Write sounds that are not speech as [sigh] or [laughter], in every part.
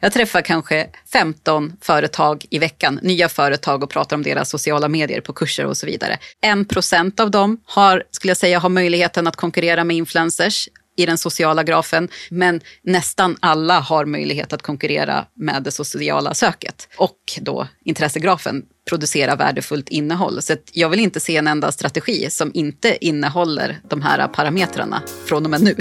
Jag träffar kanske 15 företag i veckan, nya företag och pratar om deras sociala medier på kurser och så vidare. En procent av dem har, skulle jag säga, har möjligheten att konkurrera med influencers i den sociala grafen, men nästan alla har möjlighet att konkurrera med det sociala söket och då intressegrafen producera värdefullt innehåll. Så jag vill inte se en enda strategi som inte innehåller de här parametrarna från och med nu.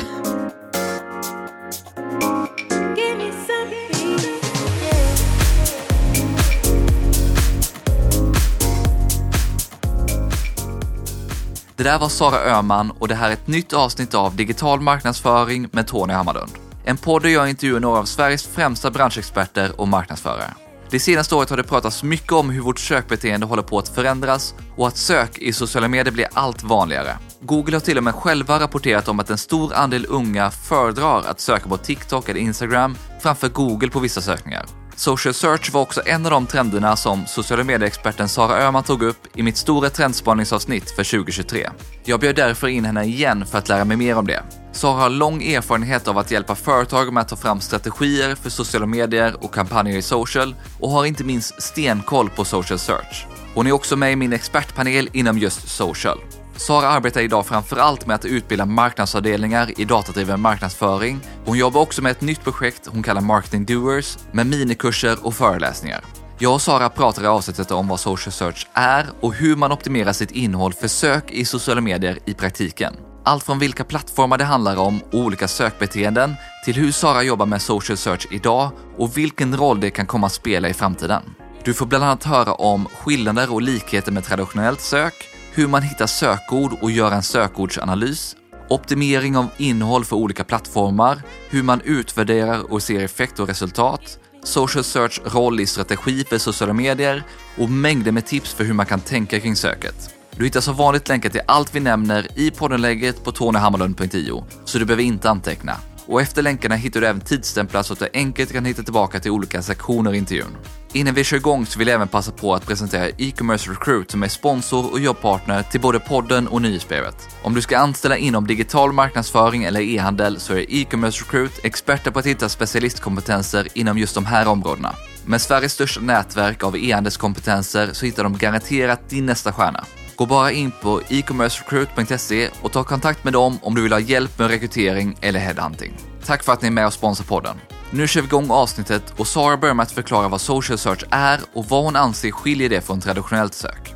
Det där var Sara Öhman och det här är ett nytt avsnitt av Digital marknadsföring med Tony Hammarlund. En podd där jag intervjuar några av Sveriges främsta branschexperter och marknadsförare. Det senaste året har det pratats mycket om hur vårt sökbeteende håller på att förändras och att sök i sociala medier blir allt vanligare. Google har till och med själva rapporterat om att en stor andel unga föredrar att söka på TikTok eller Instagram framför Google på vissa sökningar. Social search var också en av de trenderna som sociala medieexperten Sara Öhman tog upp i mitt stora trendspaningsavsnitt för 2023. Jag bjöd därför in henne igen för att lära mig mer om det. Sara har lång erfarenhet av att hjälpa företag med att ta fram strategier för sociala medier och kampanjer i social och har inte minst stenkoll på social search. Hon är också med i min expertpanel inom just social. Sara arbetar idag framför allt med att utbilda marknadsavdelningar i datadriven marknadsföring. Hon jobbar också med ett nytt projekt hon kallar Marketing Doers med minikurser och föreläsningar. Jag och Sara pratar i avsnittet om vad social search är och hur man optimerar sitt innehåll för sök i sociala medier i praktiken. Allt från vilka plattformar det handlar om och olika sökbeteenden till hur Sara jobbar med social search idag och vilken roll det kan komma att spela i framtiden. Du får bland annat höra om skillnader och likheter med traditionellt sök, hur man hittar sökord och gör en sökordsanalys, optimering av innehåll för olika plattformar, hur man utvärderar och ser effekt och resultat, social search roll i strategi för sociala medier och mängder med tips för hur man kan tänka kring söket. Du hittar som vanligt länkar till allt vi nämner i poddenlägget på tonyhammarlund.io, så du behöver inte anteckna. Och efter länkarna hittar du även tidsstämplar så att du enkelt kan hitta tillbaka till olika sektioner i intervjun. Innan vi kör igång så vill jag även passa på att presentera e-commerce recruit som är sponsor och jobbpartner till både podden och nyhetsbrevet. Om du ska anställa inom digital marknadsföring eller e-handel så är e-commerce recruit experter på att hitta specialistkompetenser inom just de här områdena. Med Sveriges största nätverk av e-handelskompetenser så hittar de garanterat din nästa stjärna. Gå bara in på e-commercerecruit.se och ta kontakt med dem om du vill ha hjälp med rekrytering eller headhunting. Tack för att ni är med och sponsrar podden. Nu kör vi igång avsnittet och Sara börjar med att förklara vad social search är och vad hon anser skiljer det från traditionellt sök.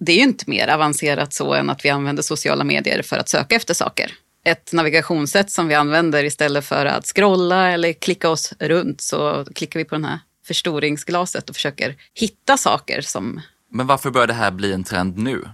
Det är ju inte mer avancerat så än att vi använder sociala medier för att söka efter saker. Ett navigationssätt som vi använder istället för att scrolla eller klicka oss runt så klickar vi på den här förstoringsglaset och försöker hitta saker som... Men varför börjar det här bli en trend nu?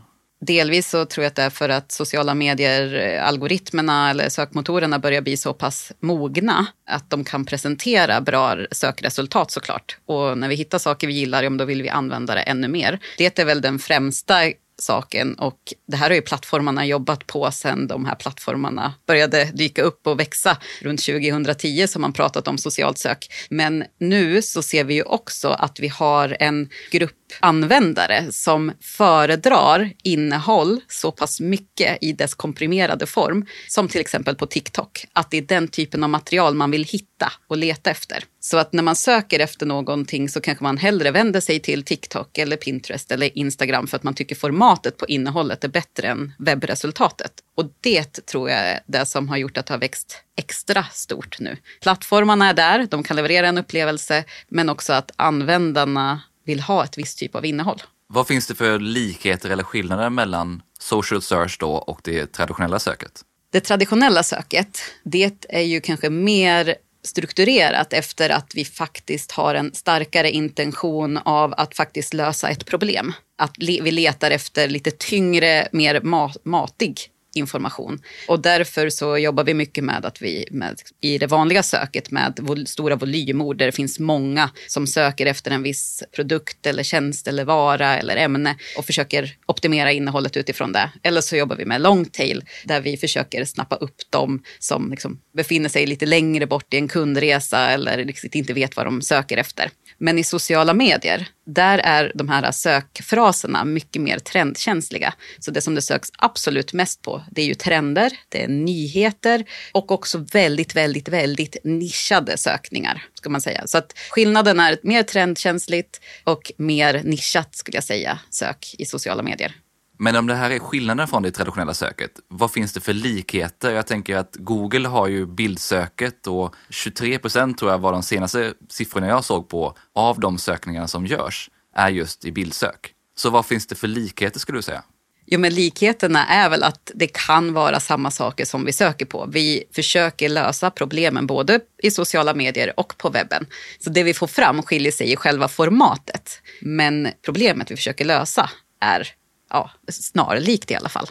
Delvis så tror jag att det är för att sociala medier, eh, algoritmerna eller sökmotorerna börjar bli så pass mogna att de kan presentera bra sökresultat såklart. Och när vi hittar saker vi gillar, ja, då vill vi använda det ännu mer. Det är väl den främsta saken och det här har ju plattformarna jobbat på sen de här plattformarna började dyka upp och växa. Runt 2010 som man pratat om socialt sök. Men nu så ser vi ju också att vi har en grupp användare som föredrar innehåll så pass mycket i dess komprimerade form, som till exempel på TikTok, att det är den typen av material man vill hitta och leta efter. Så att när man söker efter någonting så kanske man hellre vänder sig till TikTok eller Pinterest eller Instagram för att man tycker formatet på innehållet är bättre än webbresultatet. Och det tror jag är det som har gjort att det har växt extra stort nu. Plattformarna är där, de kan leverera en upplevelse, men också att användarna vill ha ett visst typ av innehåll. Vad finns det för likheter eller skillnader mellan social search då och det traditionella söket? Det traditionella söket, det är ju kanske mer strukturerat efter att vi faktiskt har en starkare intention av att faktiskt lösa ett problem. Att vi letar efter lite tyngre, mer matig information. Och därför så jobbar vi mycket med att vi med, i det vanliga söket med vol stora volymord där det finns många som söker efter en viss produkt eller tjänst eller vara eller ämne och försöker optimera innehållet utifrån det. Eller så jobbar vi med long tail där vi försöker snappa upp dem som liksom befinner sig lite längre bort i en kundresa eller liksom inte vet vad de söker efter. Men i sociala medier, där är de här sökfraserna mycket mer trendkänsliga. Så det som det söks absolut mest på det är ju trender, det är nyheter och också väldigt, väldigt, väldigt nischade sökningar. ska man säga. Så att skillnaden är mer trendkänsligt och mer nischat skulle jag säga, sök i sociala medier. Men om det här är skillnaden från det traditionella söket, vad finns det för likheter? Jag tänker att Google har ju bildsöket och 23 procent tror jag var de senaste siffrorna jag såg på av de sökningarna som görs är just i bildsök. Så vad finns det för likheter skulle du säga? Jo, men likheterna är väl att det kan vara samma saker som vi söker på. Vi försöker lösa problemen både i sociala medier och på webben. Så det vi får fram skiljer sig i själva formatet. Men problemet vi försöker lösa är ja, snarlikt i alla fall.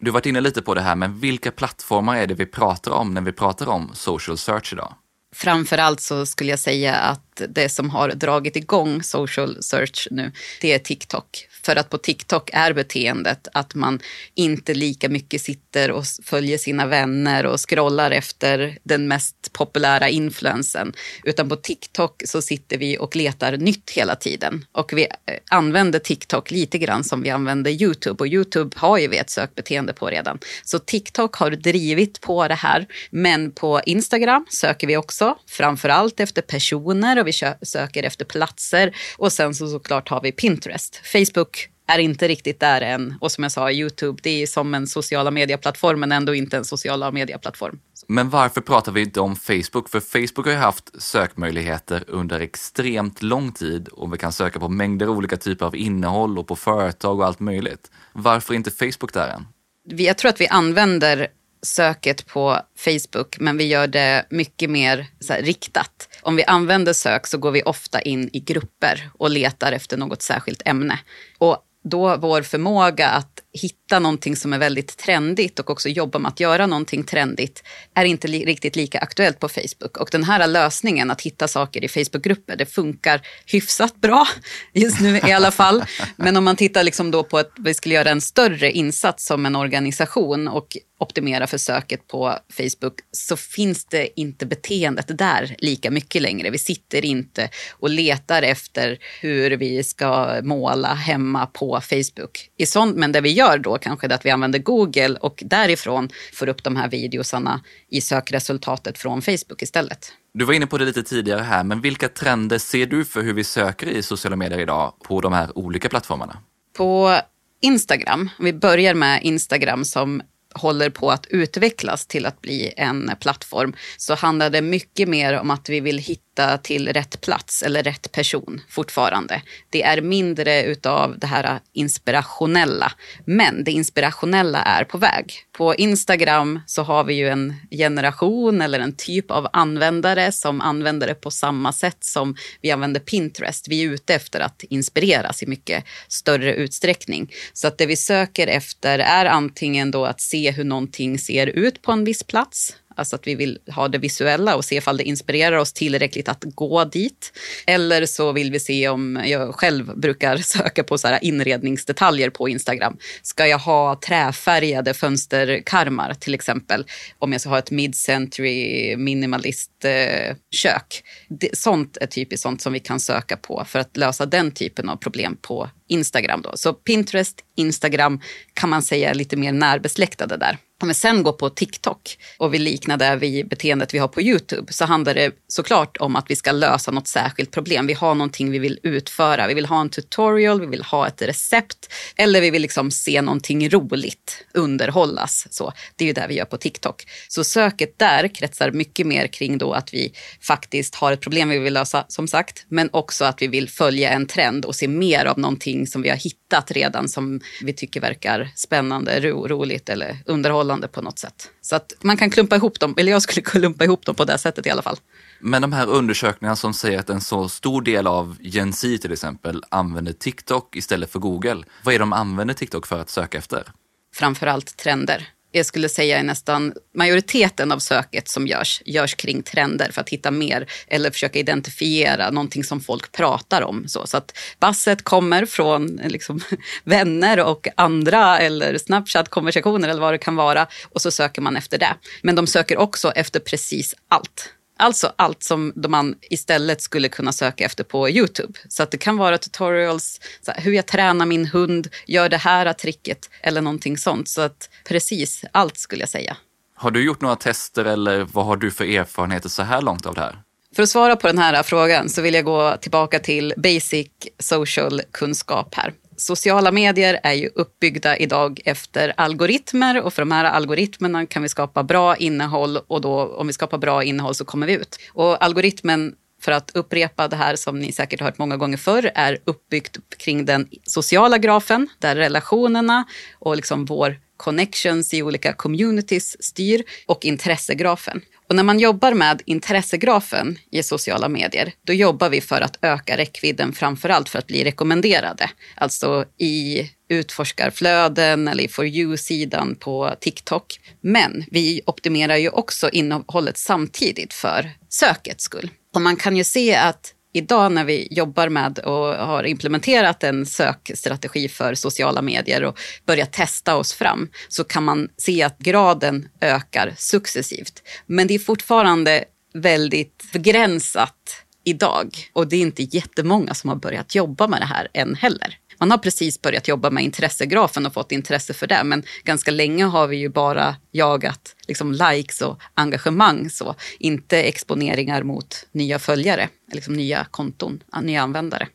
Du har varit inne lite på det här, men vilka plattformar är det vi pratar om när vi pratar om social search idag? Framförallt så skulle jag säga att det som har dragit igång social search nu, det är TikTok. För att på TikTok är beteendet att man inte lika mycket sitter och följer sina vänner och scrollar efter den mest populära influensen. Utan på TikTok så sitter vi och letar nytt hela tiden. Och vi eh, använder TikTok lite grann som vi använder YouTube. Och YouTube har ju vi ett sökbeteende på redan. Så TikTok har drivit på det här. Men på Instagram söker vi också framför allt efter personer och vi söker efter platser. Och sen så såklart har vi Pinterest. Facebook är inte riktigt där än. Och som jag sa, Youtube, det är som en sociala medieplattform men ändå inte en sociala medieplattform. Men varför pratar vi inte om Facebook? För Facebook har ju haft sökmöjligheter under extremt lång tid och vi kan söka på mängder olika typer av innehåll och på företag och allt möjligt. Varför inte Facebook där än? Jag tror att vi använder söket på Facebook, men vi gör det mycket mer här, riktat. Om vi använder sök så går vi ofta in i grupper och letar efter något särskilt ämne. Och då vår förmåga att hitta någonting som är väldigt trendigt och också jobba med att göra någonting trendigt är inte li riktigt lika aktuellt på Facebook. Och den här lösningen att hitta saker i Facebookgrupper, det funkar hyfsat bra just nu i alla fall. [laughs] Men om man tittar liksom då på att vi skulle göra en större insats som en organisation och optimera för söket på Facebook så finns det inte beteendet där lika mycket längre. Vi sitter inte och letar efter hur vi ska måla hemma på Facebook. I sånt, men det vi gör då kanske är att vi använder Google och därifrån får upp de här videosarna i sökresultatet från Facebook istället. Du var inne på det lite tidigare här, men vilka trender ser du för hur vi söker i sociala medier idag på de här olika plattformarna? På Instagram, om vi börjar med Instagram som håller på att utvecklas till att bli en plattform så handlar det mycket mer om att vi vill hitta till rätt plats eller rätt person fortfarande. Det är mindre utav det här inspirationella. Men det inspirationella är på väg. På Instagram så har vi ju en generation eller en typ av användare som använder det på samma sätt som vi använder Pinterest. Vi är ute efter att inspireras i mycket större utsträckning. Så att det vi söker efter är antingen då att se hur någonting ser ut på en viss plats Alltså att vi vill ha det visuella och se ifall det inspirerar oss tillräckligt att gå dit. Eller så vill vi se om, jag själv brukar [laughs] söka på så här inredningsdetaljer på Instagram. Ska jag ha träfärgade fönsterkarmar till exempel? Om jag ska ha ett mid-century minimalist eh, kök. Det, sånt är typiskt sånt som vi kan söka på för att lösa den typen av problem på Instagram. Då. Så Pinterest, Instagram kan man säga är lite mer närbesläktade där. Om vi sen går på TikTok och vi liknar det vid beteendet vi har på YouTube så handlar det såklart om att vi ska lösa något särskilt problem. Vi har någonting vi vill utföra. Vi vill ha en tutorial, vi vill ha ett recept eller vi vill liksom se någonting roligt, underhållas. Så, det är ju det vi gör på TikTok. Så söket där kretsar mycket mer kring då att vi faktiskt har ett problem vi vill lösa, som sagt, men också att vi vill följa en trend och se mer av någonting som vi har hittat redan som vi tycker verkar spännande, ro, roligt eller underhållande på något sätt. Så att man kan klumpa ihop dem, eller jag skulle [laughs] klumpa ihop dem på det sättet i alla fall. Men de här undersökningarna som säger att en så stor del av Gen Z till exempel använder TikTok istället för Google. Vad är det de använder TikTok för att söka efter? Framförallt trender jag skulle säga är nästan majoriteten av söket som görs, görs kring trender för att hitta mer eller försöka identifiera någonting som folk pratar om. Så, så att basset kommer från liksom, [laughs] vänner och andra eller Snapchat-konversationer eller vad det kan vara och så söker man efter det. Men de söker också efter precis allt. Alltså allt som man istället skulle kunna söka efter på Youtube. Så att det kan vara tutorials, här, hur jag tränar min hund, gör det här tricket eller någonting sånt. Så att precis allt skulle jag säga. Har du gjort några tester eller vad har du för erfarenheter så här långt av det här? För att svara på den här frågan så vill jag gå tillbaka till basic social kunskap här. Sociala medier är ju uppbyggda idag efter algoritmer och för de här algoritmerna kan vi skapa bra innehåll och då om vi skapar bra innehåll så kommer vi ut. Och algoritmen för att upprepa det här som ni säkert har hört många gånger förr, är uppbyggt kring den sociala grafen, där relationerna och liksom vår connections i olika communities styr och intressegrafen. Och när man jobbar med intressegrafen i sociala medier, då jobbar vi för att öka räckvidden framför allt för att bli rekommenderade. Alltså i utforskarflöden eller i For you-sidan på TikTok. Men vi optimerar ju också innehållet samtidigt för sökets skull. Och man kan ju se att idag när vi jobbar med och har implementerat en sökstrategi för sociala medier och börjat testa oss fram så kan man se att graden ökar successivt. Men det är fortfarande väldigt begränsat idag och det är inte jättemånga som har börjat jobba med det här än heller. Man har precis börjat jobba med intressegrafen och fått intresse för det. Men ganska länge har vi ju bara jagat liksom likes och engagemang. Så, inte exponeringar mot nya följare, liksom nya konton, nya användare.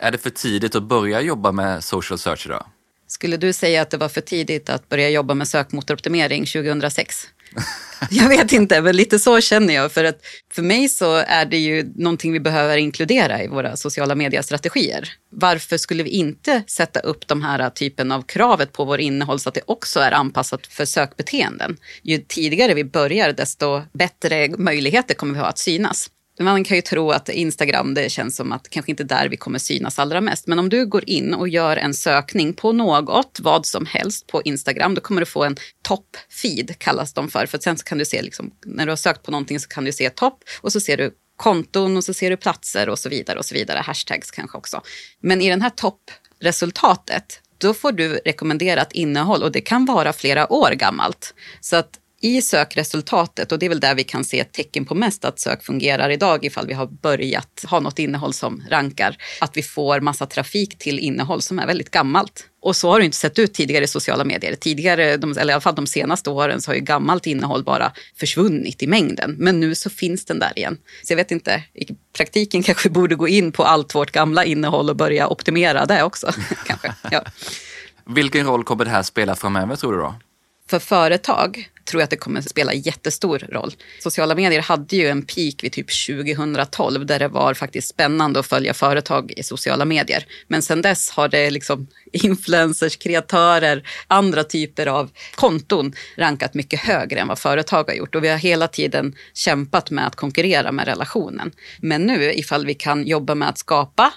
Är det för tidigt att börja jobba med social search idag? Skulle du säga att det var för tidigt att börja jobba med sökmotoroptimering 2006? [laughs] [laughs] Jag vet inte, men lite så känner jag. För att för mig så är det ju någonting vi behöver inkludera i våra sociala mediestrategier. Varför skulle vi inte sätta upp de här typen av kravet på vår innehåll så att det också är anpassat för sökbeteenden? Ju tidigare vi börjar, desto bättre möjligheter kommer vi ha att synas. Man kan ju tro att Instagram, det känns som att kanske inte där vi kommer synas allra mest. Men om du går in och gör en sökning på något, vad som helst på Instagram, då kommer du få en topp-feed, kallas de för. För sen så kan du se, liksom, när du har sökt på någonting så kan du se topp och så ser du konton och så ser du platser och så vidare och så vidare. Hashtags kanske också. Men i den här toppresultatet, då får du rekommenderat innehåll och det kan vara flera år gammalt. Så att i sökresultatet, och det är väl där vi kan se ett tecken på mest att sök fungerar idag ifall vi har börjat ha något innehåll som rankar, att vi får massa trafik till innehåll som är väldigt gammalt. Och så har det inte sett ut tidigare i sociala medier. Tidigare, de, eller i alla fall de senaste åren, så har ju gammalt innehåll bara försvunnit i mängden. Men nu så finns den där igen. Så jag vet inte, i praktiken [laughs] kanske vi borde gå in på allt vårt gamla innehåll och börja optimera det också. [laughs] kanske. Ja. Vilken roll kommer det här spela framöver tror du då? För företag tror jag att det kommer att spela jättestor roll. Sociala medier hade ju en peak vid typ 2012 där det var faktiskt spännande att följa företag i sociala medier. Men sen dess har det liksom [laughs] influencers, kreatörer, andra typer av konton rankat mycket högre än vad företag har gjort. Och vi har hela tiden kämpat med att konkurrera med relationen. Men nu ifall vi kan jobba med att skapa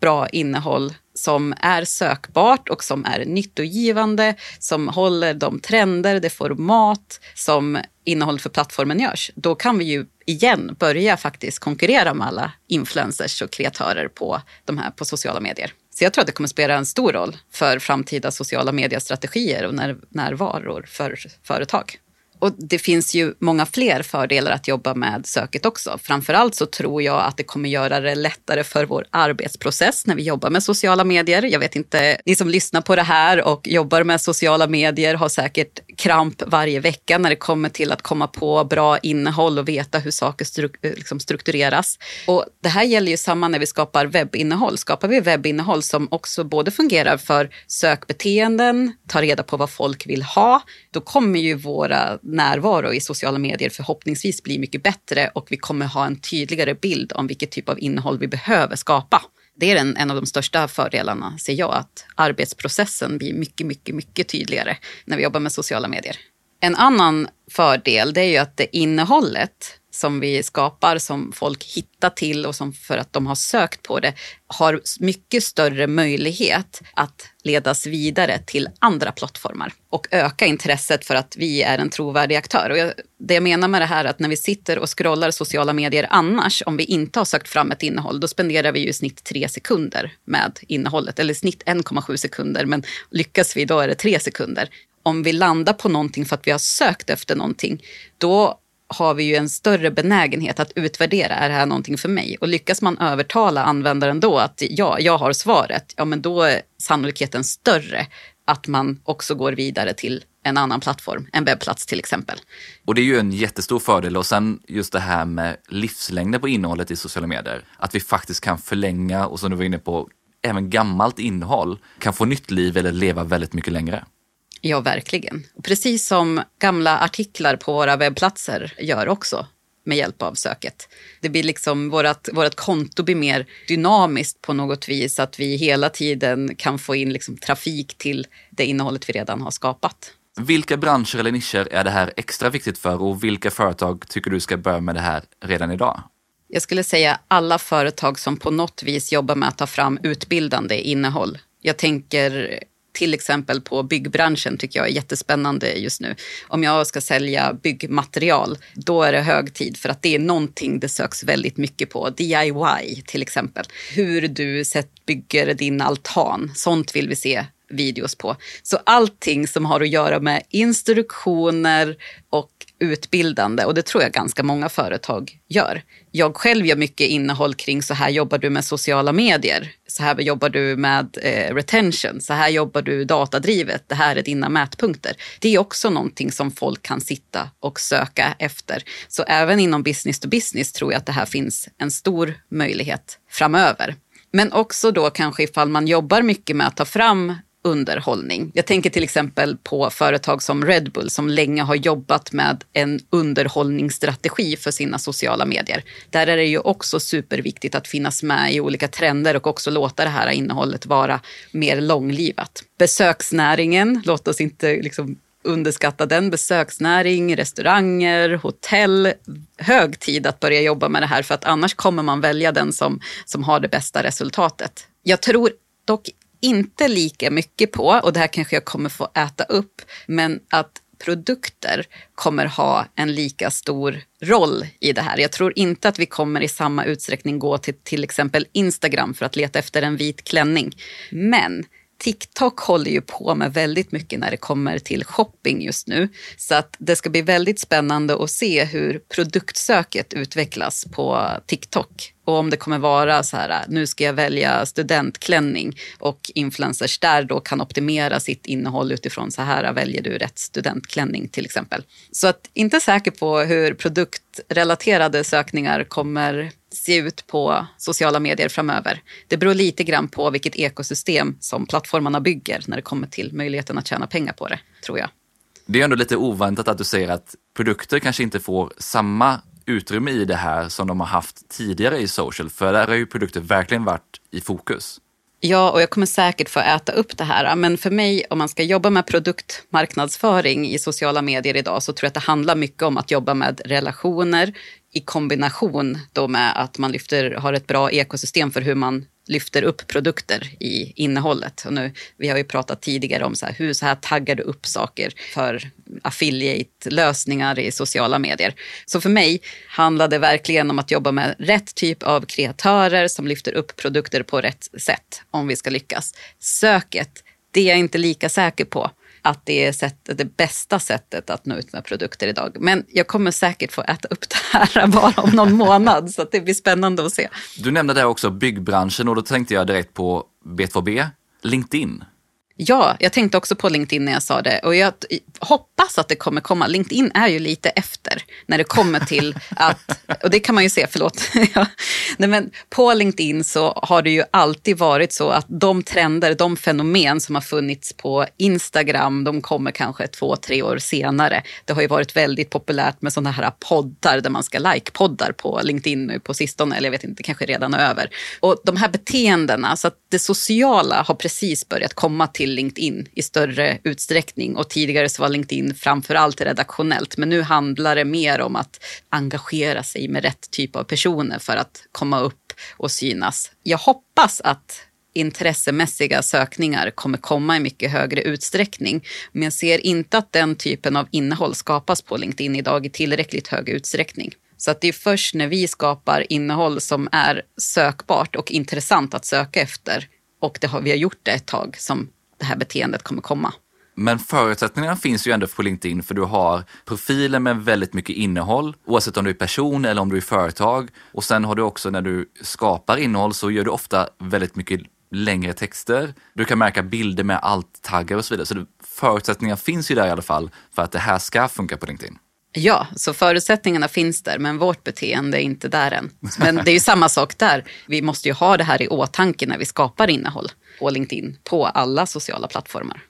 bra innehåll som är sökbart och som är nyttogivande, som håller de trender, det format som innehåll för plattformen görs, då kan vi ju igen börja faktiskt konkurrera med alla influencers och kreatörer på, de här, på sociala medier. Så jag tror att det kommer spela en stor roll för framtida sociala mediestrategier och när, närvaror för företag. Och det finns ju många fler fördelar att jobba med söket också. Framförallt så tror jag att det kommer göra det lättare för vår arbetsprocess när vi jobbar med sociala medier. Jag vet inte, ni som lyssnar på det här och jobbar med sociala medier har säkert kramp varje vecka när det kommer till att komma på bra innehåll och veta hur saker stru eh, liksom struktureras. Och det här gäller ju samma när vi skapar webbinnehåll. Skapar vi webbinnehåll som också både fungerar för sökbeteenden, tar reda på vad folk vill ha, då kommer ju våra närvaro i sociala medier förhoppningsvis bli mycket bättre och vi kommer ha en tydligare bild om vilket typ av innehåll vi behöver skapa. Det är en, en av de största fördelarna, ser jag, att arbetsprocessen blir mycket, mycket, mycket tydligare när vi jobbar med sociala medier. En annan fördel det är ju att det innehållet som vi skapar, som folk hittar till och som för att de har sökt på det, har mycket större möjlighet att ledas vidare till andra plattformar och öka intresset för att vi är en trovärdig aktör. Och jag, det jag menar med det här är att när vi sitter och scrollar sociala medier annars, om vi inte har sökt fram ett innehåll, då spenderar vi ju i snitt tre sekunder med innehållet, eller i snitt 1,7 sekunder, men lyckas vi då är det tre sekunder. Om vi landar på någonting för att vi har sökt efter någonting, då har vi ju en större benägenhet att utvärdera, är det här någonting för mig? Och lyckas man övertala användaren då att ja, jag har svaret, ja men då är sannolikheten större att man också går vidare till en annan plattform, en webbplats till exempel. Och det är ju en jättestor fördel och sen just det här med livslängden på innehållet i sociala medier. Att vi faktiskt kan förlänga och som du var inne på, även gammalt innehåll kan få nytt liv eller leva väldigt mycket längre. Ja, verkligen. Precis som gamla artiklar på våra webbplatser gör också med hjälp av söket. Det blir liksom, vårat, vårat konto blir mer dynamiskt på något vis, att vi hela tiden kan få in liksom trafik till det innehållet vi redan har skapat. Vilka branscher eller nischer är det här extra viktigt för och vilka företag tycker du ska börja med det här redan idag? Jag skulle säga alla företag som på något vis jobbar med att ta fram utbildande innehåll. Jag tänker till exempel på byggbranschen tycker jag är jättespännande just nu. Om jag ska sälja byggmaterial, då är det hög tid för att det är någonting det söks väldigt mycket på. DIY till exempel. Hur du bygger din altan, sånt vill vi se videos på. Så allting som har att göra med instruktioner och utbildande och det tror jag ganska många företag gör. Jag själv gör mycket innehåll kring så här jobbar du med sociala medier, så här jobbar du med eh, retention, så här jobbar du datadrivet, det här är dina mätpunkter. Det är också någonting som folk kan sitta och söka efter. Så även inom business to business tror jag att det här finns en stor möjlighet framöver. Men också då kanske ifall man jobbar mycket med att ta fram underhållning. Jag tänker till exempel på företag som Red Bull som länge har jobbat med en underhållningsstrategi för sina sociala medier. Där är det ju också superviktigt att finnas med i olika trender och också låta det här innehållet vara mer långlivat. Besöksnäringen, låt oss inte liksom underskatta den. Besöksnäring, restauranger, hotell. Hög tid att börja jobba med det här för att annars kommer man välja den som, som har det bästa resultatet. Jag tror dock inte lika mycket på, och det här kanske jag kommer få äta upp, men att produkter kommer ha en lika stor roll i det här. Jag tror inte att vi kommer i samma utsträckning gå till till exempel Instagram för att leta efter en vit klänning. Men TikTok håller ju på med väldigt mycket när det kommer till shopping just nu. Så att det ska bli väldigt spännande att se hur produktsöket utvecklas på TikTok. Och om det kommer vara så här, nu ska jag välja studentklänning och influencers där då kan optimera sitt innehåll utifrån så här väljer du rätt studentklänning till exempel. Så att inte säker på hur produktrelaterade sökningar kommer se ut på sociala medier framöver. Det beror lite grann på vilket ekosystem som plattformarna bygger när det kommer till möjligheten att tjäna pengar på det, tror jag. Det är ändå lite oväntat att du säger att produkter kanske inte får samma utrymme i det här som de har haft tidigare i social, för där har ju produkter verkligen varit i fokus. Ja, och jag kommer säkert få äta upp det här. Men för mig, om man ska jobba med produktmarknadsföring i sociala medier idag, så tror jag att det handlar mycket om att jobba med relationer i kombination då med att man lyfter, har ett bra ekosystem för hur man lyfter upp produkter i innehållet. Och nu, vi har ju pratat tidigare om så här, hur så här taggar du upp saker för affiliate-lösningar i sociala medier. Så för mig handlar det verkligen om att jobba med rätt typ av kreatörer som lyfter upp produkter på rätt sätt om vi ska lyckas. Söket, det är jag inte lika säker på att det är sättet, det bästa sättet att nå ut med produkter idag. Men jag kommer säkert få äta upp det här [laughs] bara om någon månad, så det blir spännande att se. Du nämnde där också byggbranschen och då tänkte jag direkt på B2B, LinkedIn. Ja, jag tänkte också på LinkedIn när jag sa det. Och jag hoppas att det kommer komma. LinkedIn är ju lite efter när det kommer till [laughs] att, och det kan man ju se, förlåt. [laughs] Nej, men på LinkedIn så har det ju alltid varit så att de trender, de fenomen som har funnits på Instagram, de kommer kanske två, tre år senare. Det har ju varit väldigt populärt med sådana här poddar där man ska like-poddar på LinkedIn nu på sistone, eller jag vet inte, kanske redan över. Och de här beteendena, så att det sociala har precis börjat komma till LinkedIn i större utsträckning och tidigare så var LinkedIn framför allt redaktionellt, men nu handlar det mer om att engagera sig med rätt typ av personer för att komma upp och synas. Jag hoppas att intressemässiga sökningar kommer komma i mycket högre utsträckning. Men jag ser inte att den typen av innehåll skapas på LinkedIn idag i tillräckligt hög utsträckning. Så att det är först när vi skapar innehåll som är sökbart och intressant att söka efter och det har, vi har gjort det ett tag som det här beteendet kommer komma. Men förutsättningarna finns ju ändå på LinkedIn för du har profiler med väldigt mycket innehåll, oavsett om du är person eller om du är företag. Och sen har du också när du skapar innehåll så gör du ofta väldigt mycket längre texter. Du kan märka bilder med alt-taggar och så vidare. Så förutsättningar finns ju där i alla fall för att det här ska funka på LinkedIn. Ja, så förutsättningarna finns där, men vårt beteende är inte där än. Men det är ju samma sak där. Vi måste ju ha det här i åtanke när vi skapar innehåll på LinkedIn, på alla sociala plattformar.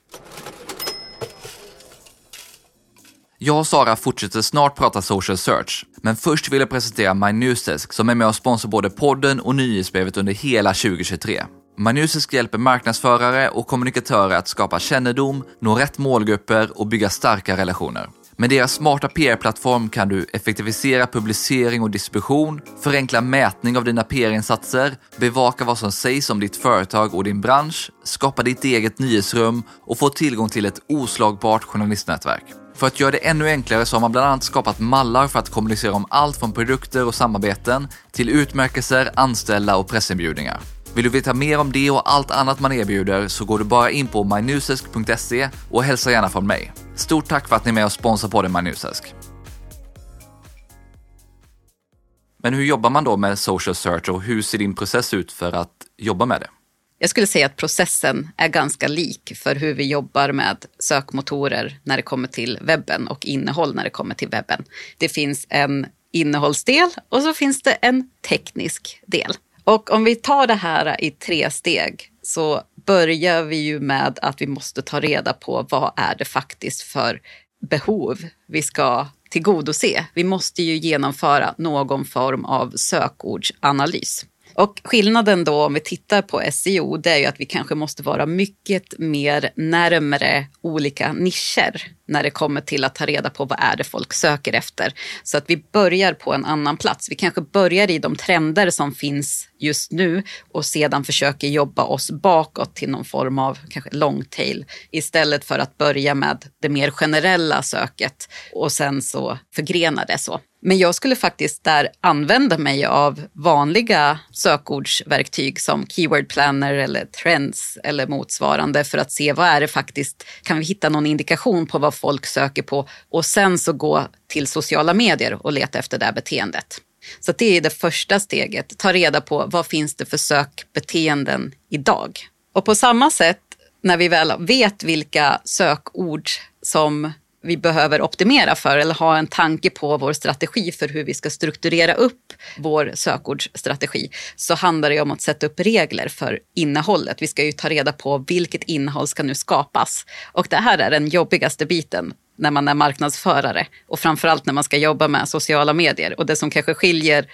Jag och Sara fortsätter snart prata social search, men först vill jag presentera MyNewsDesk som är med och sponsrar både podden och nyhetsbrevet under hela 2023. MyNewsDesk hjälper marknadsförare och kommunikatörer att skapa kännedom, nå rätt målgrupper och bygga starka relationer. Med deras smarta PR-plattform kan du effektivisera publicering och distribution, förenkla mätning av dina PR-insatser, bevaka vad som sägs om ditt företag och din bransch, skapa ditt eget nyhetsrum och få tillgång till ett oslagbart journalistnätverk. För att göra det ännu enklare så har man bland annat skapat mallar för att kommunicera om allt från produkter och samarbeten till utmärkelser, anställda och pressinbjudningar. Vill du veta mer om det och allt annat man erbjuder så går du bara in på mynewsesk.se och hälsa gärna från mig. Stort tack för att ni är med och sponsrar podden MyNewsDesk. Men hur jobbar man då med social search och hur ser din process ut för att jobba med det? Jag skulle säga att processen är ganska lik för hur vi jobbar med sökmotorer när det kommer till webben och innehåll när det kommer till webben. Det finns en innehållsdel och så finns det en teknisk del. Och om vi tar det här i tre steg så börjar vi ju med att vi måste ta reda på vad är det faktiskt för behov vi ska tillgodose. Vi måste ju genomföra någon form av sökordsanalys. Och skillnaden då om vi tittar på SEO, det är ju att vi kanske måste vara mycket mer närmre olika nischer när det kommer till att ta reda på vad är det folk söker efter. Så att vi börjar på en annan plats. Vi kanske börjar i de trender som finns just nu och sedan försöker jobba oss bakåt till någon form av kanske long tail istället för att börja med det mer generella söket och sen så förgrena det så. Men jag skulle faktiskt där använda mig av vanliga sökordsverktyg som Keyword Planner eller Trends eller motsvarande för att se vad är det faktiskt, kan vi hitta någon indikation på vad folk söker på och sen så gå till sociala medier och leta efter det här beteendet. Så det är det första steget, ta reda på vad finns det för sökbeteenden idag. Och på samma sätt när vi väl vet vilka sökord som vi behöver optimera för eller ha en tanke på vår strategi för hur vi ska strukturera upp vår sökordsstrategi så handlar det om att sätta upp regler för innehållet. Vi ska ju ta reda på vilket innehåll ska nu skapas. Och det här är den jobbigaste biten när man är marknadsförare och framförallt när man ska jobba med sociala medier. Och det som kanske skiljer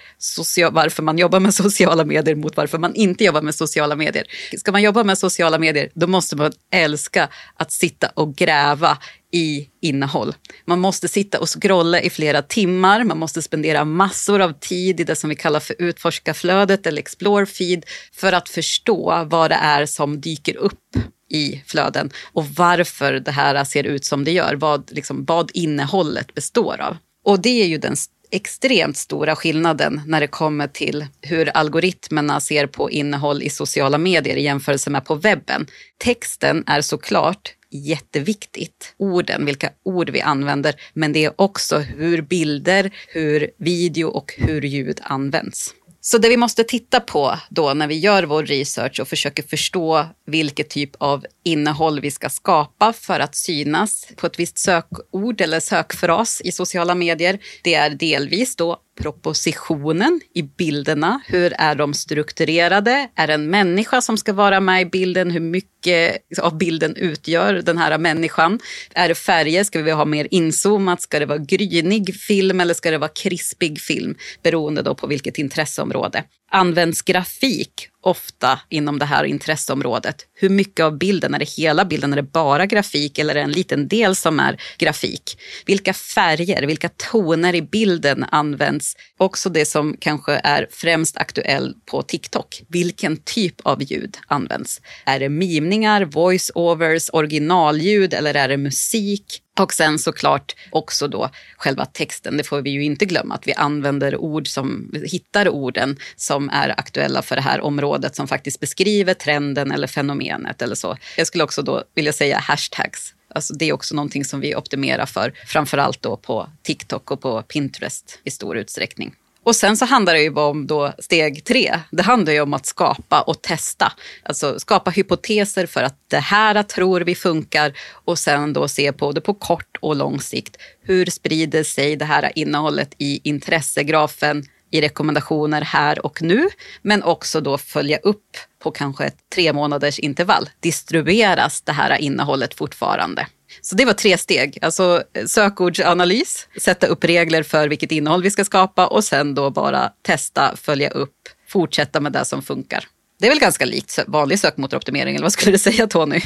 varför man jobbar med [laughs] sociala medier mot varför man inte jobbar med sociala medier. Ska man jobba med sociala medier, då måste man älska att sitta och gräva i innehåll. Man måste sitta och scrolla i flera timmar, man måste spendera massor av tid i det som vi kallar för utforskarflödet eller explore feed för att förstå vad det är som dyker upp i flöden och varför det här ser ut som det gör, vad, liksom, vad innehållet består av. Och det är ju den extremt stora skillnaden när det kommer till hur algoritmerna ser på innehåll i sociala medier i jämförelse med på webben. Texten är såklart jätteviktigt. Orden, vilka ord vi använder, men det är också hur bilder, hur video och hur ljud används. Så det vi måste titta på då när vi gör vår research och försöker förstå vilket typ av innehåll vi ska skapa för att synas på ett visst sökord eller sökfras i sociala medier, det är delvis då propositionen i bilderna. Hur är de strukturerade? Är det en människa som ska vara med i bilden? Hur mycket av bilden utgör den här människan? Är det färger? Ska vi ha mer inzoomat? Ska det vara grynig film eller ska det vara krispig film? Beroende då på vilket intresseområde. Används grafik ofta inom det här intresseområdet. Hur mycket av bilden, är det hela bilden, är det bara grafik eller är det en liten del som är grafik? Vilka färger, vilka toner i bilden används? Också det som kanske är främst aktuellt på TikTok. Vilken typ av ljud används? Är det mimningar, voice-overs, originalljud eller är det musik? Och sen såklart också då själva texten. Det får vi ju inte glömma att vi använder ord som, hittar orden som är aktuella för det här området som faktiskt beskriver trenden eller fenomenet eller så. Jag skulle också då vilja säga hashtags. Alltså det är också någonting som vi optimerar för, framförallt då på TikTok och på Pinterest i stor utsträckning. Och sen så handlar det ju om då steg tre. Det handlar ju om att skapa och testa. Alltså skapa hypoteser för att det här tror vi funkar och sen då se på det på kort och lång sikt. Hur sprider sig det här innehållet i intressegrafen, i rekommendationer här och nu, men också då följa upp på kanske ett tre månaders intervall. Distribueras det här innehållet fortfarande? Så det var tre steg. Alltså sökordsanalys, sätta upp regler för vilket innehåll vi ska skapa och sen då bara testa, följa upp, fortsätta med det som funkar. Det är väl ganska likt vanlig sökmotoroptimering, eller vad skulle du säga Tony?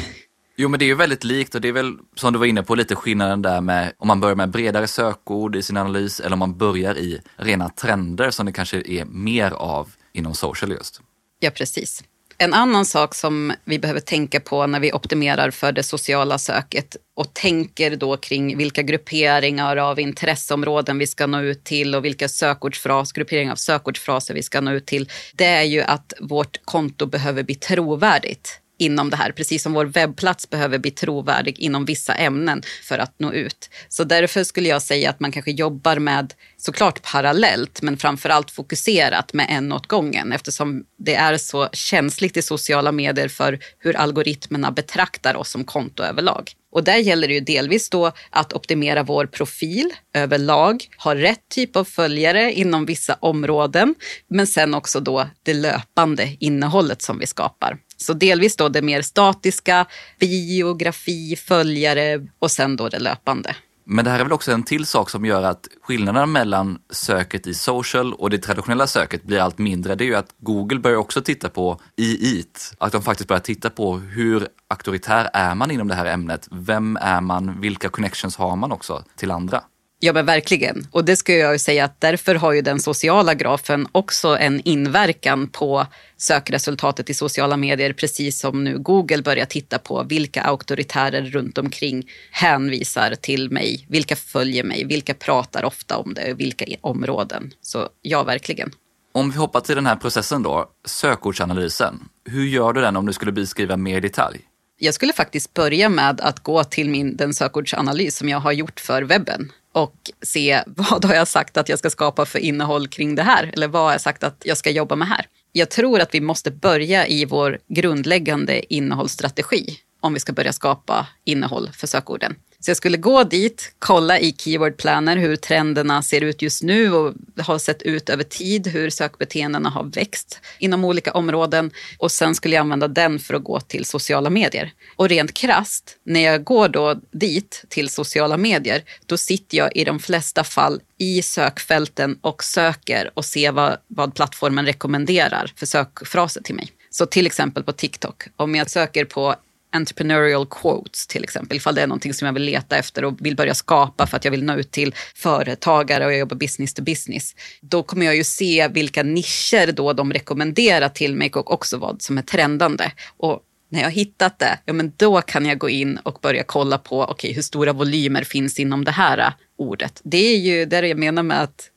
Jo, men det är ju väldigt likt och det är väl som du var inne på lite skillnaden där med om man börjar med bredare sökord i sin analys eller om man börjar i rena trender som det kanske är mer av inom social just. Ja, precis. En annan sak som vi behöver tänka på när vi optimerar för det sociala söket och tänker då kring vilka grupperingar av intresseområden vi ska nå ut till och vilka sökordsfras, grupperingar av sökordsfraser vi ska nå ut till. Det är ju att vårt konto behöver bli trovärdigt inom det här, precis som vår webbplats behöver bli trovärdig inom vissa ämnen för att nå ut. Så därför skulle jag säga att man kanske jobbar med, såklart parallellt, men framförallt fokuserat med en åt gången eftersom det är så känsligt i sociala medier för hur algoritmerna betraktar oss som konto överlag. Och där gäller det ju delvis då att optimera vår profil överlag, ha rätt typ av följare inom vissa områden, men sen också då det löpande innehållet som vi skapar. Så delvis då det mer statiska, biografi, följare och sen då det löpande. Men det här är väl också en till sak som gör att skillnaderna mellan söket i social och det traditionella söket blir allt mindre. Det är ju att Google börjar också titta på i it, att de faktiskt börjar titta på hur auktoritär är man inom det här ämnet? Vem är man? Vilka connections har man också till andra? Ja, men verkligen. Och det ska jag ju säga att därför har ju den sociala grafen också en inverkan på sökresultatet i sociala medier, precis som nu Google börjar titta på vilka auktoritärer runt omkring hänvisar till mig, vilka följer mig, vilka pratar ofta om det, vilka områden. Så ja, verkligen. Om vi hoppar till den här processen då, sökordsanalysen. Hur gör du den om du skulle beskriva mer i detalj? Jag skulle faktiskt börja med att gå till min, den sökordsanalys som jag har gjort för webben och se [laughs] vad har jag sagt att jag ska skapa för innehåll kring det här? Eller vad har jag sagt att jag ska jobba med här? Jag tror att vi måste börja i vår grundläggande innehållsstrategi om vi ska börja skapa innehåll för sökorden. Så jag skulle gå dit, kolla i Keyword Planner hur trenderna ser ut just nu och har sett ut över tid, hur sökbeteendena har växt inom olika områden. Och sen skulle jag använda den för att gå till sociala medier. Och rent krast, när jag går då dit till sociala medier, då sitter jag i de flesta fall i sökfälten och söker och ser vad, vad plattformen rekommenderar för sökfraser till mig. Så till exempel på TikTok, om jag söker på entrepreneurial quotes till exempel, ifall det är någonting som jag vill leta efter och vill börja skapa för att jag vill nå ut till företagare och jag jobbar business to business. Då kommer jag ju se vilka nischer då de rekommenderar till mig och också vad som är trendande. Och när jag har hittat det, ja men då kan jag gå in och börja kolla på okay, hur stora volymer finns inom det här ordet. Det är ju det jag menar med att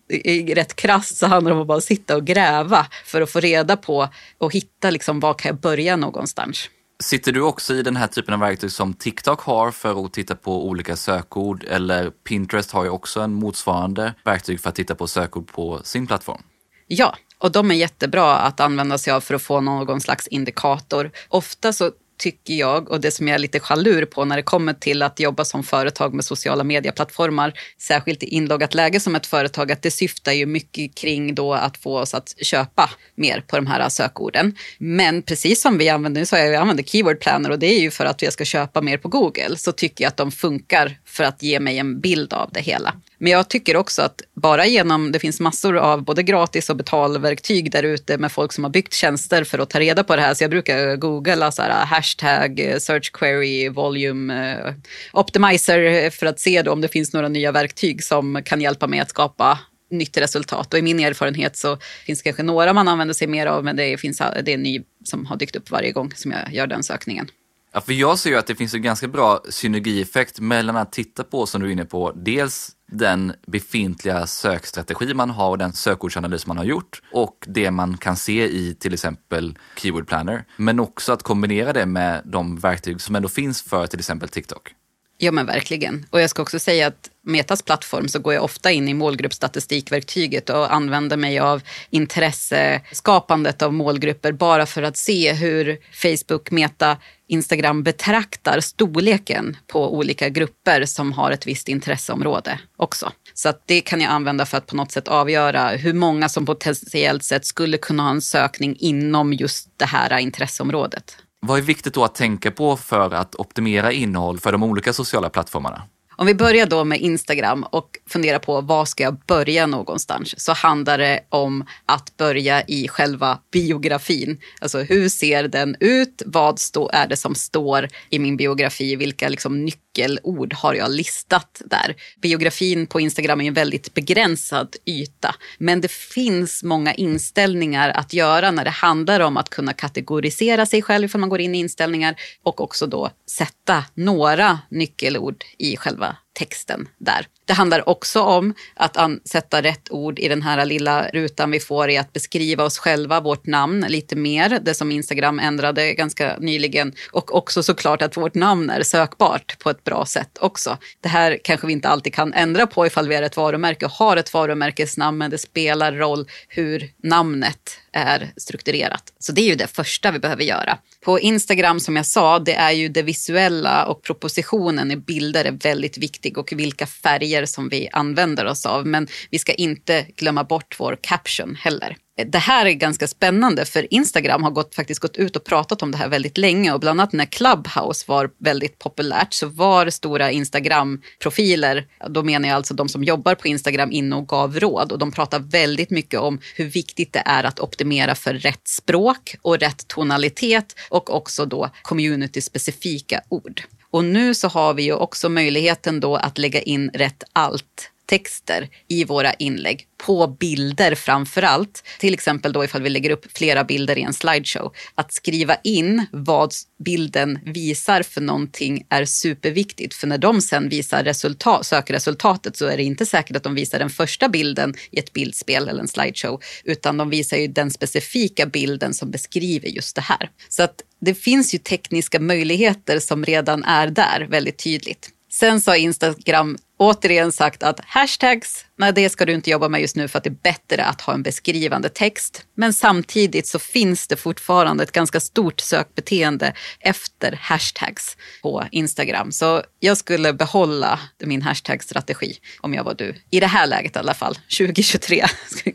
rätt krasst så handlar det om att bara sitta och gräva för att få reda på och hitta liksom, var kan jag börja någonstans. Sitter du också i den här typen av verktyg som TikTok har för att titta på olika sökord eller Pinterest har ju också en motsvarande verktyg för att titta på sökord på sin plattform? Ja, och de är jättebra att använda sig av för att få någon slags indikator. Ofta så tycker jag, och det som jag är lite chalur på när det kommer till att jobba som företag med sociala medieplattformar, särskilt i inloggat läge som ett företag, att det syftar ju mycket kring då att få oss att köpa mer på de här sökorden. Men precis som vi använder, nu sa jag, jag använder Keyword Planner och det är ju för att jag ska köpa mer på Google, så tycker jag att de funkar för att ge mig en bild av det hela. Men jag tycker också att bara genom, det finns massor av både gratis och betalverktyg där ute med folk som har byggt tjänster för att ta reda på det här. Så jag brukar googla så här, äh, hashtag, äh, search query, volume, äh, optimizer för att se då om det finns några nya verktyg som kan hjälpa mig att skapa nytt resultat. Och i min erfarenhet så finns det kanske några man använder sig mer av, men det finns det är en ny som har dykt upp varje gång som jag gör den sökningen. Ja, för jag ser ju att det finns en ganska bra synergieffekt mellan att titta på, som du är inne på, dels den befintliga sökstrategi man har och den sökordsanalys man har gjort och det man kan se i till exempel Keyword Planner. Men också att kombinera det med de verktyg som ändå finns för till exempel TikTok. Ja men verkligen. Och jag ska också säga att Metas plattform så går jag ofta in i målgruppsstatistikverktyget och använder mig av intresseskapandet av målgrupper bara för att se hur Facebook, Meta, Instagram betraktar storleken på olika grupper som har ett visst intresseområde också. Så att det kan jag använda för att på något sätt avgöra hur många som potentiellt sett skulle kunna ha en sökning inom just det här intresseområdet. Vad är viktigt då att tänka på för att optimera innehåll för de olika sociala plattformarna? Om vi börjar då med Instagram och funderar på var ska jag börja någonstans så handlar det om att börja i själva biografin. Alltså hur ser den ut? Vad stå, är det som står i min biografi? Vilka liksom nyckelord har jag listat där? Biografin på Instagram är en väldigt begränsad yta, men det finns många inställningar att göra när det handlar om att kunna kategorisera sig själv ifall man går in i inställningar och också då sätta några nyckelord i själva forever texten där. Det handlar också om att sätta rätt ord i den här lilla rutan vi får i att beskriva oss själva, vårt namn lite mer, det som Instagram ändrade ganska nyligen. Och också såklart att vårt namn är sökbart på ett bra sätt också. Det här kanske vi inte alltid kan ändra på ifall vi är ett varumärke och har ett varumärkesnamn, men det spelar roll hur namnet är strukturerat. Så det är ju det första vi behöver göra. På Instagram som jag sa, det är ju det visuella och propositionen i bilder är väldigt viktigt viktig och vilka färger som vi använder oss av. Men vi ska inte glömma bort vår caption heller det här är ganska spännande för Instagram har gått, faktiskt gått ut och pratat om det här väldigt länge och bland annat när Clubhouse var väldigt populärt så var stora Instagram-profiler, då menar jag alltså de som jobbar på Instagram inne och gav råd och de pratar väldigt mycket om hur viktigt det är att optimera för rätt språk och rätt tonalitet och också då community-specifika ord. Och nu så har vi ju också möjligheten då att lägga in rätt allt texter i våra inlägg på bilder framför allt. Till exempel då ifall vi lägger upp flera bilder i en slideshow. Att skriva in vad bilden visar för någonting är superviktigt. För när de sen visar resultat, sökresultatet så är det inte säkert att de visar den första bilden i ett bildspel eller en slideshow. Utan de visar ju den specifika bilden som beskriver just det här. Så att det finns ju tekniska möjligheter som redan är där väldigt tydligt. Sen sa Instagram återigen sagt att hashtags, nej det ska du inte jobba med just nu för att det är bättre att ha en beskrivande text. Men samtidigt så finns det fortfarande ett ganska stort sökbeteende efter hashtags på Instagram. Så jag skulle behålla min hashtag-strategi om jag var du. I det här läget i alla fall, [laughs] 2023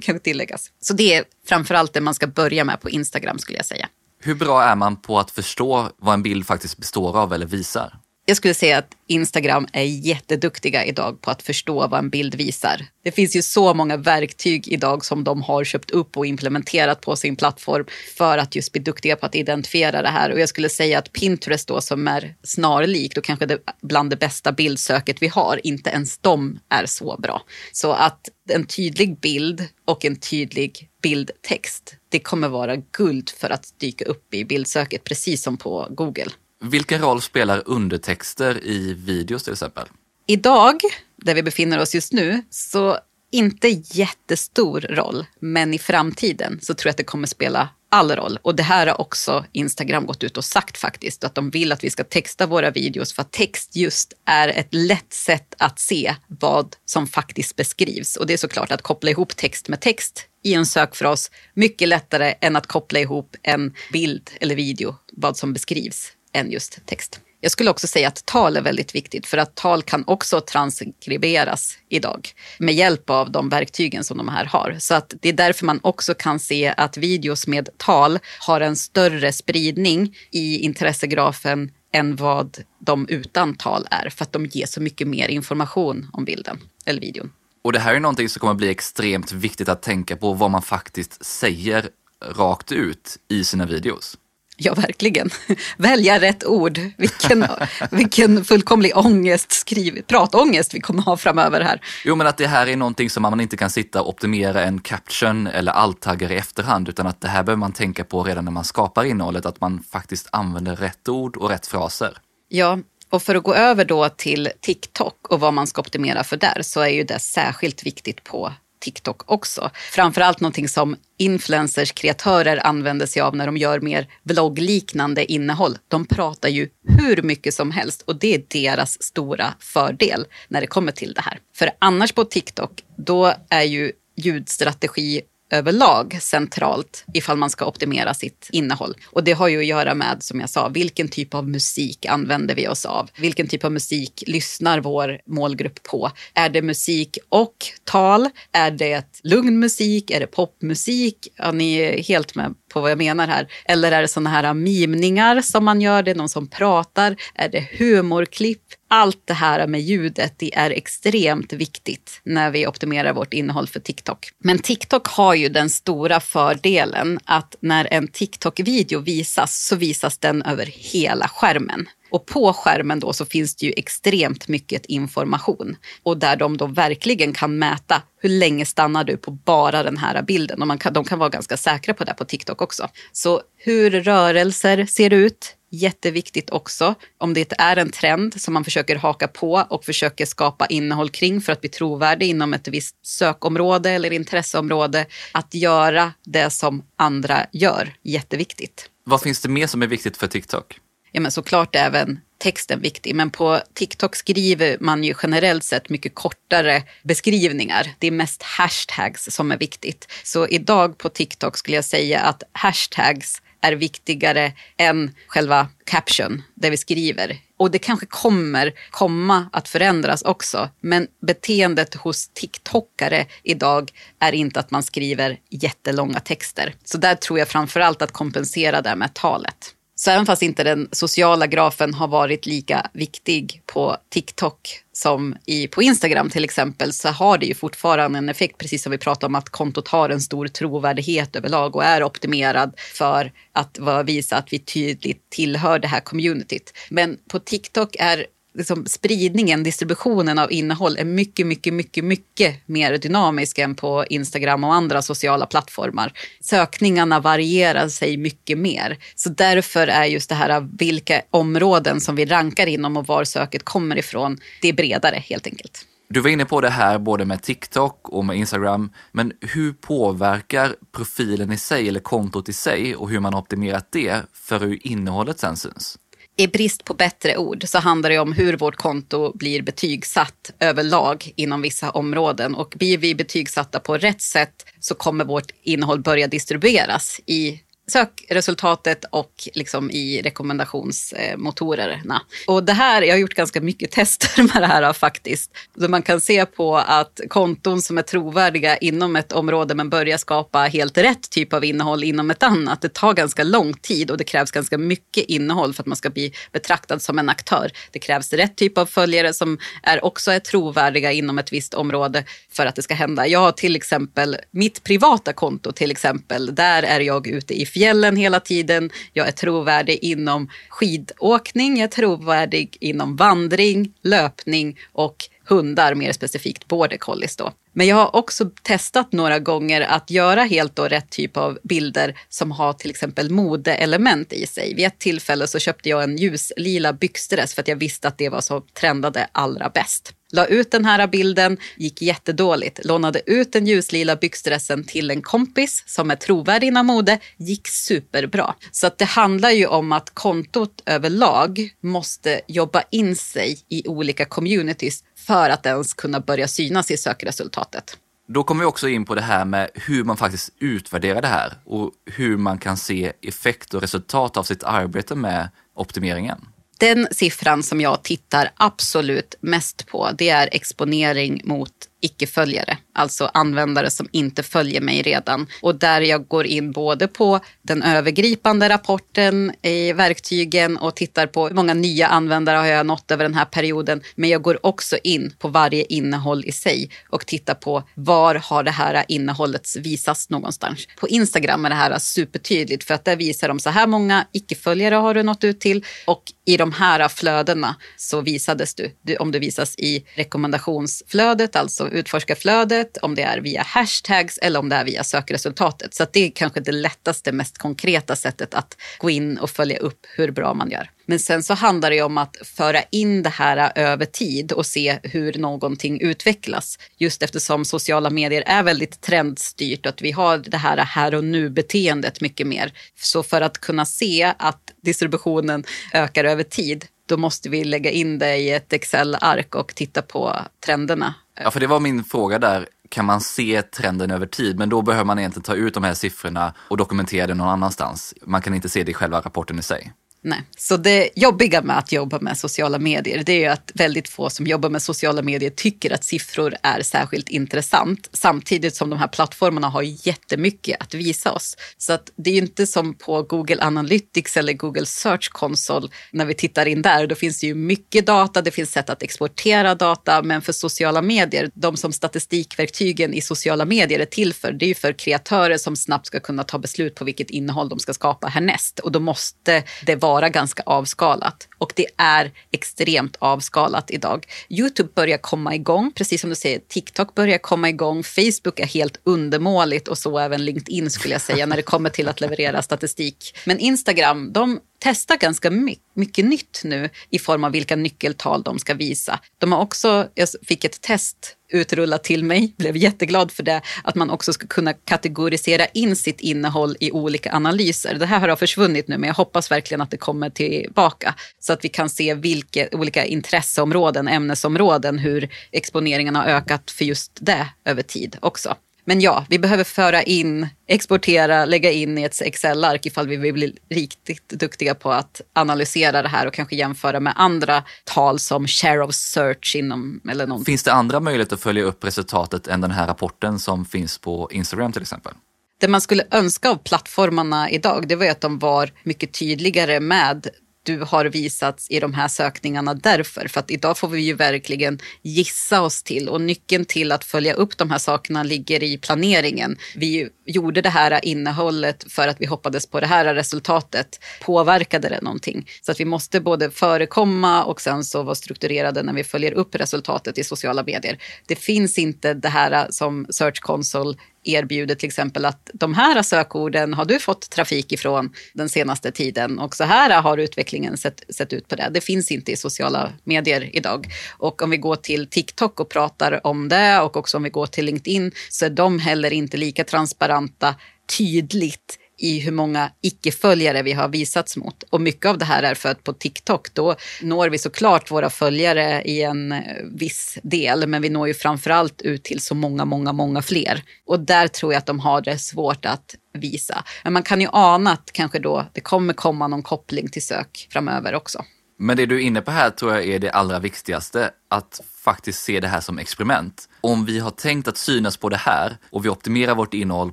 ska tilläggas. Så det är framförallt det man ska börja med på Instagram skulle jag säga. Hur bra är man på att förstå vad en bild faktiskt består av eller visar? Jag skulle säga att Instagram är jätteduktiga idag på att förstå vad en bild visar. Det finns ju så många verktyg idag som de har köpt upp och implementerat på sin plattform för att just bli duktiga på att identifiera det här. Och jag skulle säga att Pinterest då som är snarlikt och kanske det, bland det bästa bildsöket vi har, inte ens de är så bra. Så att en tydlig bild och en tydlig bildtext, det kommer vara guld för att dyka upp i bildsöket, precis som på Google. Vilken roll spelar undertexter i videos till exempel? Idag, där vi befinner oss just nu, så inte jättestor roll. Men i framtiden så tror jag att det kommer spela all roll. Och det här har också Instagram gått ut och sagt faktiskt. Att de vill att vi ska texta våra videos för att text just är ett lätt sätt att se vad som faktiskt beskrivs. Och det är såklart att koppla ihop text med text i en sökfras mycket lättare än att koppla ihop en bild eller video, vad som beskrivs än just text. Jag skulle också säga att tal är väldigt viktigt för att tal kan också transkriberas idag med hjälp av de verktygen som de här har. Så att det är därför man också kan se att videos med tal har en större spridning i intressegrafen än vad de utan tal är för att de ger så mycket mer information om bilden eller videon. Och det här är någonting som kommer bli extremt viktigt att tänka på vad man faktiskt säger rakt ut i sina videos. Ja, verkligen. Välja rätt ord. Vilken, vilken fullkomlig ångest, skriv, pratångest vi kommer ha framöver här. Jo, men att det här är någonting som man inte kan sitta och optimera en caption eller alttaggar i efterhand, utan att det här behöver man tänka på redan när man skapar innehållet, att man faktiskt använder rätt ord och rätt fraser. Ja, och för att gå över då till TikTok och vad man ska optimera för där så är ju det särskilt viktigt på TikTok också. Framförallt någonting som influencers, kreatörer använder sig av när de gör mer vloggliknande innehåll. De pratar ju hur mycket som helst och det är deras stora fördel när det kommer till det här. För annars på TikTok, då är ju ljudstrategi överlag centralt ifall man ska optimera sitt innehåll. Och det har ju att göra med, som jag sa, vilken typ av musik använder vi oss av? Vilken typ av musik lyssnar vår målgrupp på? Är det musik och tal? Är det lugn musik? Är det popmusik? Ja, ni är helt med på vad jag menar här. Eller är det sådana här mimningar som man gör? Det är någon som pratar? Är det humorklipp? Allt det här med ljudet det är extremt viktigt när vi optimerar vårt innehåll för TikTok. Men TikTok har ju den stora fördelen att när en TikTok-video visas så visas den över hela skärmen. Och på skärmen då så finns det ju extremt mycket information och där de då verkligen kan mäta hur länge stannar du på bara den här bilden och man kan, de kan vara ganska säkra på det på TikTok också. Så hur rörelser ser ut Jätteviktigt också om det är en trend som man försöker haka på och försöker skapa innehåll kring för att bli trovärdig inom ett visst sökområde eller intresseområde. Att göra det som andra gör, jätteviktigt. Vad finns det mer som är viktigt för TikTok? Ja, men såklart även texten viktig, men på TikTok skriver man ju generellt sett mycket kortare beskrivningar. Det är mest hashtags som är viktigt. Så idag på TikTok skulle jag säga att hashtags är viktigare än själva caption, det vi skriver. Och det kanske kommer komma att förändras också. Men beteendet hos TikTokare idag är inte att man skriver jättelånga texter. Så där tror jag framförallt att kompensera det med talet. Så även fast inte den sociala grafen har varit lika viktig på TikTok som i, på Instagram till exempel så har det ju fortfarande en effekt, precis som vi pratade om att kontot har en stor trovärdighet överlag och är optimerad för att visa att vi tydligt tillhör det här communityt. Men på TikTok är liksom, spridningen, distributionen av innehåll är mycket, mycket, mycket, mycket mer dynamisk än på Instagram och andra sociala plattformar. Sökningarna varierar sig mycket mer. Så därför är just det här vilka områden som vi rankar inom och var söket kommer ifrån, det är bredare helt enkelt. Du var inne på det här både med TikTok och med Instagram, men hur påverkar profilen i sig eller kontot i sig och hur man optimerat det för hur innehållet sen syns? I brist på bättre ord så handlar det om hur vårt konto blir betygsatt överlag inom vissa områden. Och blir vi betygsatta på rätt sätt så kommer vårt innehåll börja distribueras i sökresultatet och liksom i rekommendationsmotorerna. Och det här, jag har gjort ganska mycket tester [laughs] med det här faktiskt. Så man kan se på att konton som är trovärdiga inom ett område men börjar skapa helt rätt typ av innehåll inom ett annat. Det tar ganska lång tid och det krävs ganska mycket innehåll för att man ska bli betraktad som en aktör. Det krävs rätt typ av följare som är också är trovärdiga inom ett visst område för att det ska hända. Jag har till exempel mitt privata konto till exempel. Där är jag ute i fjällen hela tiden. Jag är trovärdig inom skidåkning, jag är trovärdig inom vandring, löpning och hundar, mer specifikt border collies då. Men jag har också testat några gånger att göra helt då rätt typ av bilder som har till exempel modeelement i sig. Vid ett tillfälle så köpte jag en ljuslila byxdress för att jag visste att det var så trendade allra bäst. La ut den här bilden, gick jättedåligt. Lånade ut den ljuslila byxdressen till en kompis som är trovärdig inom mode, gick superbra. Så att det handlar ju om att kontot överlag måste jobba in sig i olika communities för att ens kunna börja synas i sökresultatet. Då kommer vi också in på det här med hur man faktiskt utvärderar det här och hur man kan se effekt och resultat av sitt arbete med optimeringen. Den siffran som jag tittar absolut mest på, det är exponering mot icke-följare, alltså användare som inte följer mig redan. Och där jag går in både på den övergripande rapporten i verktygen och tittar på hur många nya användare har jag nått över den här perioden. Men jag går också in på varje innehåll i sig och tittar på var har det här innehållet visats någonstans. På Instagram är det här supertydligt för att där visar de så här många icke-följare har du nått ut till och i de här flödena så visades du, om du visas i rekommendationsflödet, alltså utforska flödet, om det är via hashtags eller om det är via sökresultatet. Så det är kanske det lättaste, mest konkreta sättet att gå in och följa upp hur bra man gör. Men sen så handlar det om att föra in det här över tid och se hur någonting utvecklas. Just eftersom sociala medier är väldigt trendstyrt och att vi har det här här och nu-beteendet mycket mer. Så för att kunna se att distributionen ökar över tid, då måste vi lägga in det i ett Excel-ark och titta på trenderna. Ja, för det var min fråga där. Kan man se trenden över tid? Men då behöver man egentligen ta ut de här siffrorna och dokumentera det någon annanstans. Man kan inte se det i själva rapporten i sig. Nej. Så det jobbiga med att jobba med sociala medier det är att väldigt få som jobbar med sociala medier tycker att siffror är särskilt intressant. Samtidigt som de här plattformarna har jättemycket att visa oss. Så att det är ju inte som på Google Analytics eller Google Search Console när vi tittar in där. Då finns det ju mycket data, det finns sätt att exportera data. Men för sociala medier, de som statistikverktygen i sociala medier är till för, det är ju för kreatörer som snabbt ska kunna ta beslut på vilket innehåll de ska skapa härnäst. Och då måste det vara vara ganska avskalat. Och det är extremt avskalat idag. Youtube börjar komma igång, precis som du säger. TikTok börjar komma igång. Facebook är helt undermåligt och så även LinkedIn skulle jag säga när det kommer till att leverera statistik. Men Instagram, de testar ganska mycket, nytt nu i form av vilka nyckeltal de ska visa. De har också, jag fick ett test utrullat till mig, [laughs] blev jätteglad för det, att man också ska kunna kategorisera in sitt innehåll i olika analyser. Det här har försvunnit nu, men jag hoppas verkligen att det kommer tillbaka så att vi kan se vilka olika intresseområden, ämnesområden, hur exponeringen har ökat för just det över tid också. Men ja, vi behöver föra in, exportera, lägga in i ett Excel-ark ifall vi vill bli riktigt duktiga på att analysera det här och kanske jämföra med andra tal som share of search inom eller någonting. Finns det andra möjligheter att följa upp resultatet än den här rapporten som finns på Instagram till exempel? Det man skulle önska av plattformarna idag, det var ju att de var mycket tydligare med du har visats i de här sökningarna därför. För att idag får vi ju verkligen gissa oss till och nyckeln till att följa upp de här sakerna ligger i planeringen. Vi gjorde det här innehållet för att vi hoppades på det här resultatet. Påverkade det någonting? Så att vi måste både förekomma och sen så vara strukturerade när vi följer upp resultatet i sociala medier. Det finns inte det här som Search Console erbjuder till exempel att de här sökorden har du fått trafik ifrån den senaste tiden och så här har utvecklingen sett, sett ut på det. Det finns inte i sociala medier idag. Och om vi går till TikTok och pratar om det och också om vi går till LinkedIn så är de heller inte lika transparenta tydligt i hur många icke-följare vi har visats mot. Och mycket av det här är för att på TikTok då når vi såklart våra följare i en eh, viss del, men vi når ju framförallt ut till så många, många, många fler. Och där tror jag att de har det svårt att visa. Men man kan ju ana att kanske då det kommer komma någon koppling till sök framöver också. Men det du är inne på här tror jag är det allra viktigaste, att faktiskt se det här som experiment. Om vi har tänkt att synas på det här och vi optimerar vårt innehåll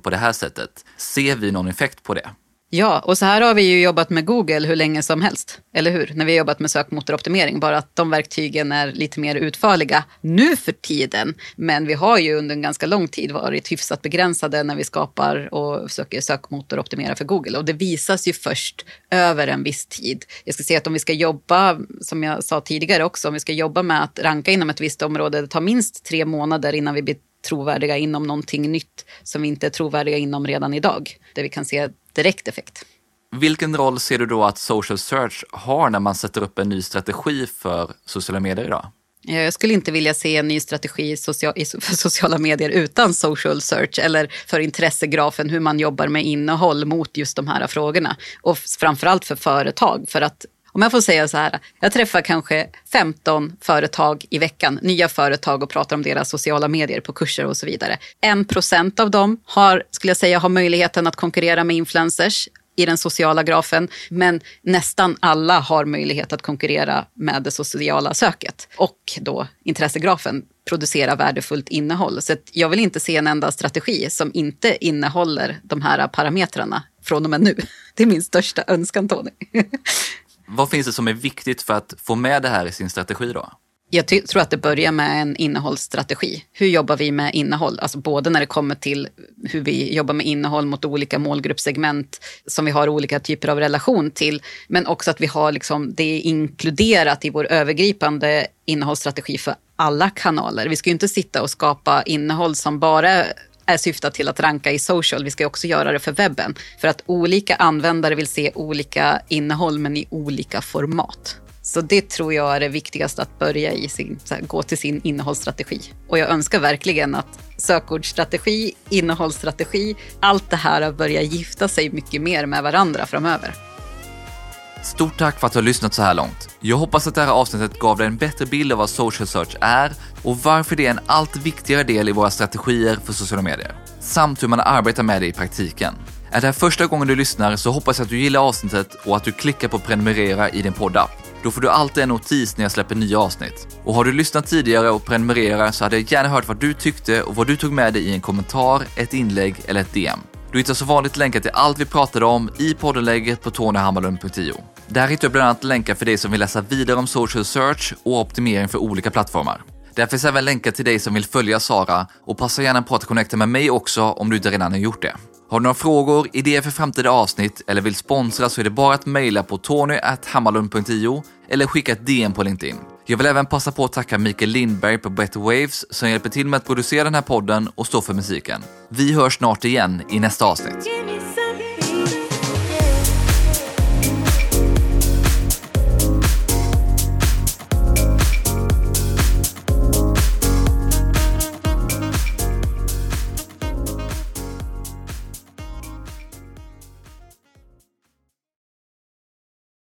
på det här sättet, ser vi någon effekt på det? Ja, och så här har vi ju jobbat med Google hur länge som helst. Eller hur? När vi har jobbat med sökmotoroptimering. Bara att de verktygen är lite mer utförliga nu för tiden. Men vi har ju under en ganska lång tid varit hyfsat begränsade när vi skapar och försöker sökmotoroptimera för Google. Och det visas ju först över en viss tid. Jag ska säga att om vi ska jobba, som jag sa tidigare också, om vi ska jobba med att ranka inom ett visst område, det tar minst tre månader innan vi blir trovärdiga inom någonting nytt som vi inte är trovärdiga inom redan idag. Där vi kan se direkt effekt. Vilken roll ser du då att social search har när man sätter upp en ny strategi för sociala medier idag? Jag skulle inte vilja se en ny strategi [laughs] för sociala medier utan social search eller för intressegrafen hur man jobbar med innehåll mot just de här frågorna. Och framförallt för företag. För att om jag får säga så här, jag träffar kanske 15 företag i veckan, nya företag och pratar om deras sociala medier på kurser och så vidare. En procent av dem har, skulle jag säga, har möjligheten att konkurrera med influencers i den sociala grafen, men nästan alla har möjlighet att konkurrera med det sociala söket och då intressegrafen producera värdefullt innehåll. Så jag vill inte se en enda strategi som inte innehåller de här parametrarna från och med nu. [laughs] Det är min största önskan, Tony. [laughs] Vad finns det som är viktigt för att få med det här i sin strategi då? Jag tror att det börjar med en innehållsstrategi. Hur jobbar vi med innehåll? Alltså både när det kommer till hur vi jobbar med innehåll mot olika målgruppssegment som vi har olika typer av relation till. Men också att vi har liksom det inkluderat i vår övergripande innehållsstrategi för alla kanaler. Vi ska ju inte sitta och skapa innehåll som bara är syftat till att ranka i social. Vi ska också göra det för webben. För att olika användare vill se olika innehåll men i olika format. Så det tror jag är det viktigaste att börja i sin, här, gå till sin innehållsstrategi. Och jag önskar verkligen att sökordsstrategi, innehållsstrategi, allt det här börjar gifta sig mycket mer med varandra framöver. Stort tack för att du har lyssnat så här långt. Jag hoppas att det här avsnittet gav dig en bättre bild av vad social search är och varför det är en allt viktigare del i våra strategier för sociala medier. Samt hur man arbetar med det i praktiken. Är det här första gången du lyssnar så hoppas jag att du gillar avsnittet och att du klickar på prenumerera i din poddapp. Då får du alltid en notis när jag släpper nya avsnitt. Och har du lyssnat tidigare och prenumererar så hade jag gärna hört vad du tyckte och vad du tog med dig i en kommentar, ett inlägg eller ett DM. Du hittar så vanligt länkar till allt vi pratade om i poddenläget på tonyhammarlund.io. Där hittar du bland annat länkar för dig som vill läsa vidare om social search och optimering för olika plattformar. Där finns även länkar till dig som vill följa Sara och passa gärna på att connecta med mig också om du inte redan har gjort det. Har du några frågor, idéer för framtida avsnitt eller vill sponsra så är det bara att mejla på tony.hammarlund.io eller skicka ett DM på LinkedIn. Jag vill även passa på att tacka Mikael Lindberg på Better Waves som hjälper till med att producera den här podden och stå för musiken. Vi hörs snart igen i nästa avsnitt.